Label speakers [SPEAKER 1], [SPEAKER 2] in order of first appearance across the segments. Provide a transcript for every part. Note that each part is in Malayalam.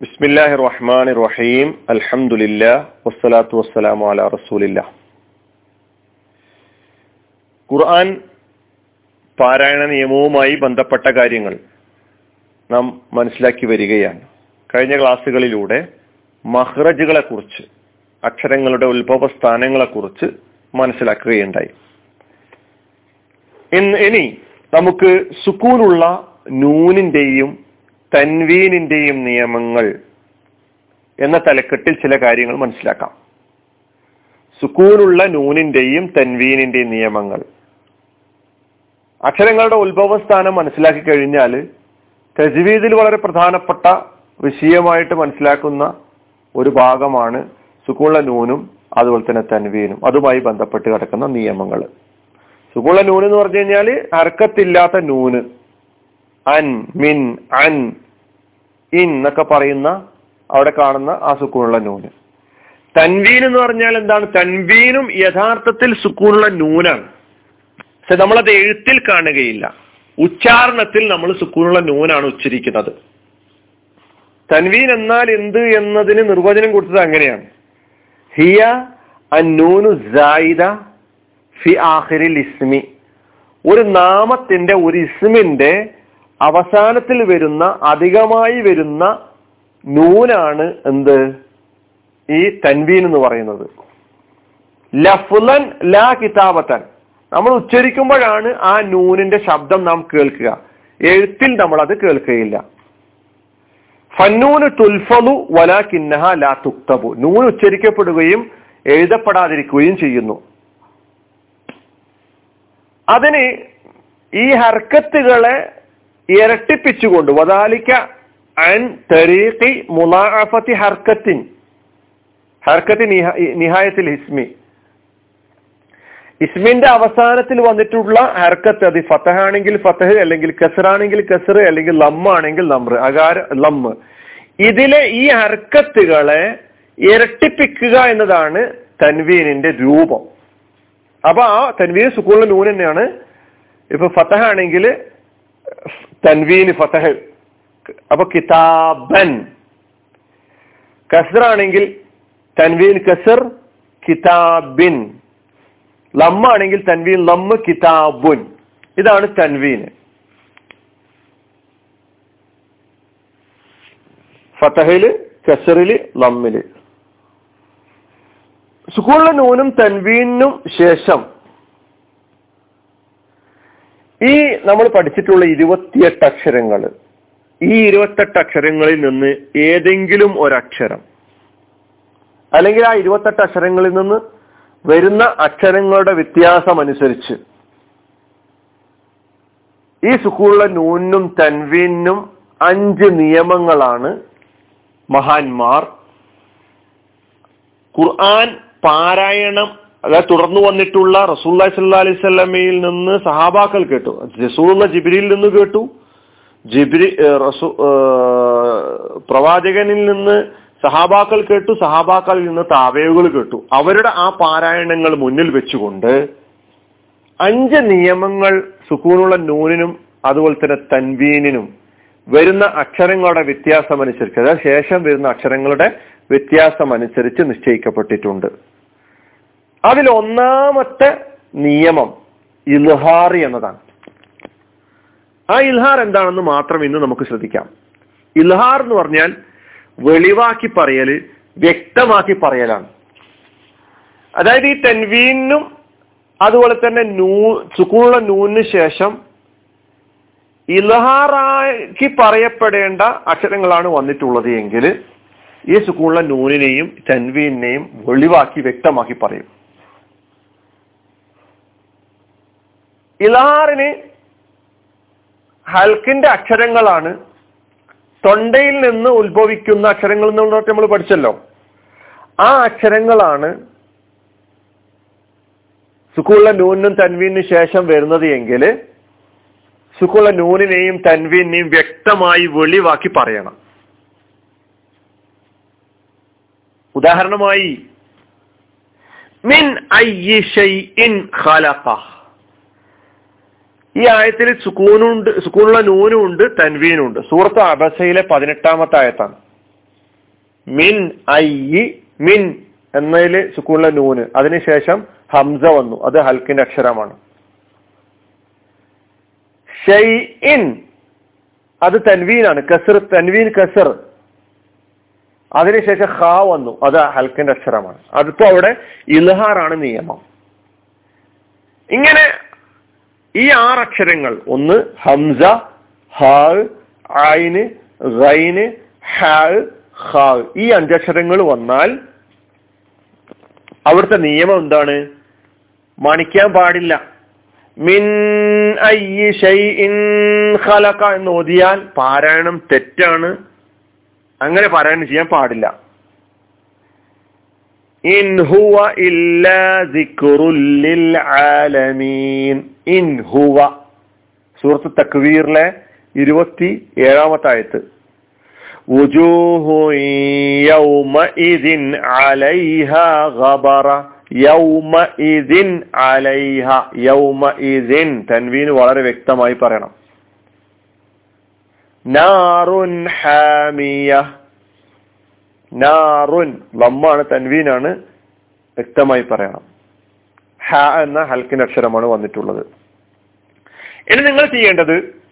[SPEAKER 1] ബിസ്മില്ലാഹി റഹ്മാൻ റഹീം അൽഹമുല്ല വസ്സലാത്തു വസ്സലാമു അല റസൂലില്ല. ഖുർആൻ പാരായണ നിയമവുമായി ബന്ധപ്പെട്ട കാര്യങ്ങൾ നാം മനസ്സിലാക്കി വരികയാണ്. കഴിഞ്ഞ ക്ലാസ്സുകളിലൂടെ മഹ്റജുകളെ കുറിച്ച് അക്ഷരങ്ങളുടെ ഉത്ഭവ സ്ഥാനങ്ങളെ കുറിച്ച് മനസ്സിലാക്കുകയുണ്ടായി ഇനി നമുക്ക് സുക്കൂനുള്ള നൂനിന്റെയും തൻവീനിന്റെയും നിയമങ്ങൾ എന്ന തലക്കെട്ടിൽ ചില കാര്യങ്ങൾ മനസ്സിലാക്കാം. സുക്കൂനുള്ള നൂനിന്റെയും തൻവീനിന്റെയും നിയമങ്ങൾ. അക്ഷരങ്ങളുടെ ഉത്ഭവസ്ഥാനം മനസ്സിലാക്കി കഴിഞ്ഞാൽ തജ്വീദിൽ വളരെ പ്രധാനപ്പെട്ട വിഷയമായിട്ട് മനസ്സിലാക്കുന്ന ഒരു ഭാഗമാണ് സുക്കൂള നൂനും അതുപോലെ തന്നെ തൻവീനും. അതുമായി ബന്ധപ്പെട്ട് കിടക്കുന്ന നിയമങ്ങൾ. സുക്കൂള നൂന് എന്ന് പറഞ്ഞു കഴിഞ്ഞാൽ അർക്കത്തില്ലാത്ത നൂന്. അൻ മിൻ അൻ ഇൻ എന്നൊക്കെ പറയുന്ന അവിടെ കാണുന്ന ആ സുക്കൂണുള്ള നൂന്. തൻവീൻ എന്ന് പറഞ്ഞാൽ എന്താണ്? തൻവീനും യഥാർത്ഥത്തിൽ സുക്കൂണുള്ള നൂനാണ്. പക്ഷെ നമ്മളത് എഴുത്തിൽ കാണുകയില്ല. ഉച്ചാരണത്തിൽ നമ്മൾ സുക്കൂണുള്ള നൂനാണ് ഉച്ചരിക്കുന്നത്. തൻവീൻ എന്നാൽ എന്ത് എന്നതിന് നിർവചനം കൊടുത്തത് അങ്ങനെയാണ്. ഹിയ അന്നൂനു സായിദ ഫി ആഖിരിൽ ഇസ്മി. ഒരു നാമത്തിന്റെ ഒരു ഇസ്മിന്റെ അവസാനത്തിൽ വരുന്ന അധികമായി വരുന്ന നൂനാണ് എന്ത്? ഈ തൻവീൻ എന്ന് പറയുന്നത്. ലഫുലൻ ലാ കിതാബത്തൻ. നമ്മൾ ഉച്ചരിക്കുമ്പോഴാണ് ആ നൂനിന്റെ ശബ്ദം നാം കേൾക്കുക. എഴുത്തിൽ നമ്മൾ അത് കേൾക്കുകയില്ല. ഫന്നൂന് തുൽഫലു വല കിന്നഹ ലാ തുക്തബു. നൂൻ ഉച്ചരിക്കപ്പെടുകയും എഴുതപ്പെടാതിരിക്കുകയും ചെയ്യുന്നു. അതിന് ഈ ഹർക്കത്തുകളെ ഇരട്ടിപ്പിച്ചുകൊണ്ട് വദാലിക്ക അൻ ഹർക്കത്തിൻ. ഹർക്കത്തി നിഹായത്തിൽ ഇസ്മി. ഇസ്മിന്റെ അവസാനത്തിൽ വന്നിട്ടുള്ള ഹർക്കത്ത് അത് ഫത്തഹാണെങ്കിൽ ഫത്തഹ് അല്ലെങ്കിൽ കസറാണെങ്കിൽ കസർ അല്ലെങ്കിൽ ലമ്മാണെങ്കിൽ നമ്ര അകാര ലമ്മ്. ഇതിലെ ഈ ഹർക്കത്തുകളെ ഇരട്ടിപ്പിക്കുക എന്നതാണ് തൻവീനിന്റെ രൂപം. അപ്പൊ ആ തൻവീൻ സുക്കൂളിന്റെ നൂൻ തന്നെയാണ്. ഇപ്പൊ ഫത്തഹ ആണെങ്കിൽ തൻവീന് ഫതഹ്. അപ്പൊ കിതാബൻ. കസറാണെങ്കിൽ തൻവീൻ കസർ കിതാബിൻ. ലമ്മാണെങ്കിൽ തൻവീൻ ലമ്മ കിതാബുൻ. ഇതാണ് തൻവീന്. ഫതഹിൽ കസറിൽ ലമ്മിൽ. സുക്കൂളിലെ നൂനും തൻവീനും ശേഷം ഈ നമ്മൾ പഠിച്ചിട്ടുള്ള ഇരുപത്തിയെട്ട് അക്ഷരങ്ങൾ ഈ ഇരുപത്തെട്ട് അക്ഷരങ്ങളിൽ നിന്ന് ഏതെങ്കിലും ഒരക്ഷരം അല്ലെങ്കിൽ ആ ഇരുപത്തെട്ട് അക്ഷരങ്ങളിൽ നിന്ന് വരുന്ന അക്ഷരങ്ങളുടെ വ്യത്യാസം അനുസരിച്ച് ഈ സുക്കൂളിലെ നൂനും തൻവീനും അഞ്ച് നിയമങ്ങളാണ് മഹാന്മാർ. ഖുർആൻ പാരായണം അതായത് തുടർന്നു വന്നിട്ടുള്ള റസൂല്ലാ സല്ലാ അലൈഹി സ്വലമയിൽ നിന്ന് സഹാബാക്കൾ കേട്ടു. റസൂള്ള ജിബിരിയിൽ നിന്ന് കേട്ടു. ജിബിരി റസൂ പ്രവാചകനിൽ നിന്ന് സഹാബാക്കൾ കേട്ടു. സഹാബാക്കളിൽ നിന്ന് താവേവുകൾ കേട്ടു. അവരുടെ ആ പാരായണങ്ങൾ മുന്നിൽ വെച്ചുകൊണ്ട് അഞ്ച് നിയമങ്ങൾ സുക്കൂനുള്ള നൂനിനും അതുപോലെ തന്നെ തൻവീനിനും വരുന്ന അക്ഷരങ്ങളുടെ വ്യത്യാസം അനുസരിച്ച് അതായത് ശേഷം വരുന്ന അക്ഷരങ്ങളുടെ വ്യത്യാസം അനുസരിച്ച് നിശ്ചയിക്കപ്പെട്ടിട്ടുണ്ട്. അതിൽ ഒന്നാമത്തെ നിയമം ഇൽഹാർ എന്നതാണ്. ആ ഇൽഹാർ എന്താണെന്ന് മാത്രം ഇന്ന് നമുക്ക് ശ്രദ്ധിക്കാം. ഇൽഹാർ എന്ന് പറഞ്ഞാൽ വെളിവാക്കി പറയൽ വ്യക്തമാക്കി പറയലാണ്. അതായത് ഈ തെൻവീനും അതുപോലെ തന്നെ നൂ സുക്കൂണ നൂനിന് ശേഷം ഇൽഹാറാക്കി പറയപ്പെടേണ്ട അക്ഷരങ്ങളാണ് വന്നിട്ടുള്ളത് എങ്കിൽ ഈ സുക്കൂണ നൂനിനെയും തൻവീനെയും വെളിവാക്കി വ്യക്തമാക്കി പറയും. ഇലാറിന് ഹൽക്കിന്റെ അക്ഷരങ്ങളാണ് തൊണ്ടയിൽ നിന്ന് ഉത്ഭവിക്കുന്ന അക്ഷരങ്ങൾ എന്നുള്ളതൊക്കെ നമ്മൾ പഠിച്ചല്ലോ. ആ അക്ഷരങ്ങളാണ് സുക്കുള്ള നൂനും തൻവീനും ശേഷം വരുന്നത് എങ്കിൽ സുക്കുള്ള നൂനിനെയും തൻവീനെയും വ്യക്തമായി വെളിവാക്കി പറയണം. ഉദാഹരണമായി മിൻ ഐ ഇൻ ഖലഖ. ഈ ആയത്തിൽ സുക്കൂനുണ്ട് സുക്കൂണുള്ള നൂനും ഉണ്ട് തൻവീനും ഉണ്ട് സൂറത്ത് അബസയിലെ പതിനെട്ടാമത്തെ ആയത്താണ്. മിൻ ഐ മിൻ എന്നതിൽ സുക്കൂണുള്ള നൂന്. അതിനുശേഷം ഹംസ വന്നു. അത് ഹൽക്കിന്റെ അക്ഷരമാണ്. ഷെയ്ഇൻ അത് തൻവീനാണ്. കസർ തൻവീൻ കസർ. അതിനുശേഷം ഖാ വന്നു. അത് ഹൽക്കിന്റെ അക്ഷരമാണ്. അതിപ്പോ അവിടെ ഇൽഹാറാണ് നിയമം. ഇങ്ങനെ ഈ ആറ് അക്ഷരങ്ങൾ ഒന്ന് ഹംസ ഹാ റൈന് ഹാ ഖാ ഈ അഞ്ചക്ഷരങ്ങൾ വന്നാൽ അവിടുത്തെ നിയമം എന്താണ്? മണിക്കാൻ പാടില്ല. മിൻ ഖലക എന്ന് ഓതിയാൽ പാരായണം തെറ്റാണ്. അങ്ങനെ പാരായണം ചെയ്യാൻ പാടില്ല. ഇൻ ഹുവ ഇല്ലാ ആലമീൻ. ഇൻ ഹൂവ. സൂറത്ത് തക്വീറിലെ ഇരുപത്തി ഏഴാമത്തെ ആയത്ത് തൻവീന് വളരെ വ്യക്തമായി പറയണം. നാറുൻ ഹാമിയ. നാറുൻ. ലമ്മാണ് തൻവീനാണ് വ്യക്തമായി പറയണം. ഹ എന്ന ഹൽക്കിന്റെ അക്ഷരമാണ് വന്നിട്ടുള്ളത്. ഇനി നിങ്ങൾ ചെയ്യേണ്ടത്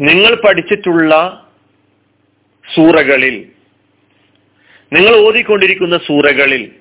[SPEAKER 1] നിങ്ങൾ പഠിച്ചിട്ടുള്ള സൂറകളിൽ നിങ്ങൾ ഓതിക്കൊണ്ടിരിക്കുന്ന സൂറകളിൽ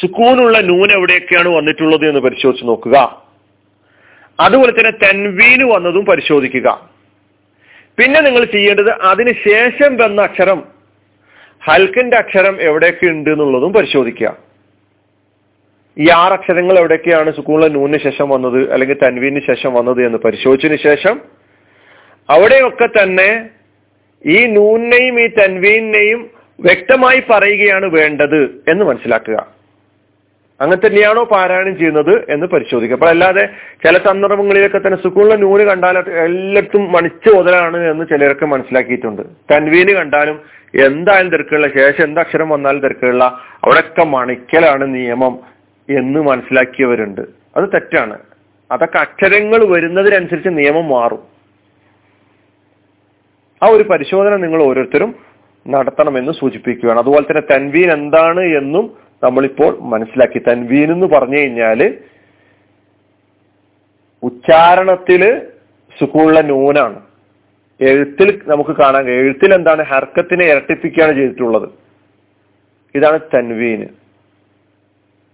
[SPEAKER 1] സുക്കൂനുള്ള നൂൻ എവിടെയൊക്കെയാണ് വന്നിട്ടുള്ളത് എന്ന് പരിശോധിച്ച് നോക്കുക. അതുപോലെ തന്നെ തൻവീന് വന്നതും പരിശോധിക്കുക. പിന്നെ നിങ്ങൾ ചെയ്യേണ്ടത് അതിന് ശേഷം വന്ന അക്ഷരം ഹൽക്കിന്റെ അക്ഷരം എവിടെയൊക്കെ ഉണ്ട് എന്നുള്ളതും പരിശോധിക്കുക. ഈ ആറ് അക്ഷരങ്ങൾ എവിടെയൊക്കെയാണ് സുക്കൂണിലെ നൂന് ശേഷം വന്നത് അല്ലെങ്കിൽ തൻവീന് ശേഷം വന്നത് എന്ന് പരിശോധിച്ചതിന് ശേഷം അവിടെയൊക്കെ തന്നെ ഈ നൂനെയും ഈ തൻവീനെയും വ്യക്തമായി പറയുകയാണ് വേണ്ടത് എന്ന് മനസ്സിലാക്കുക. അങ്ങനെ തന്നെയാണോ പാരായണം ചെയ്യുന്നത് എന്ന് പരിശോധിക്കുക. അപ്പോൾ അല്ലാതെ ചില സന്ദർഭങ്ങളിലൊക്കെ തന്നെ സുക്കൂണിലെ നൂന് കണ്ടാൽ എല്ലായിടത്തും മണിച്ച് മുതലാണ് എന്ന് ചിലരൊക്കെ മനസ്സിലാക്കിയിട്ടുണ്ട്. തൻവീന് കണ്ടാലും എന്തായാലും തിരക്കുള്ള ശേഷം എന്ത് അക്ഷരം വന്നാലും തിരക്കുള്ള അവിടെയൊക്കെ മണിക്കലാണ് നിയമം എന്ന് മനസ്സിലാക്കിയവരുണ്ട്. അത് തെറ്റാണ്. അതൊക്കെ അക്ഷരങ്ങൾ വരുന്നതിനനുസരിച്ച് നിയമം മാറും. ആ ഒരു പരിശോധന നിങ്ങൾ ഓരോരുത്തരും നടത്തണമെന്ന് സൂചിപ്പിക്കുകയാണ്. അതുപോലെ തന്നെ തൻവീൻ എന്താണ് എന്നും നമ്മളിപ്പോൾ മനസ്സിലാക്കി. തൻവീൻ എന്ന് പറഞ്ഞു കഴിഞ്ഞാൽ ഉച്ചാരണത്തിൽ സുഖമുള്ള നൂനാണ്. എഴുത്തിൽ നമുക്ക് കാണാൻ എഴുത്തിൽ എന്താണ്? ഹർക്കത്തിനെ ഇരട്ടിപ്പിക്കുകയാണ് ചെയ്തിട്ടുള്ളത്. ഇതാണ് തൻവീന്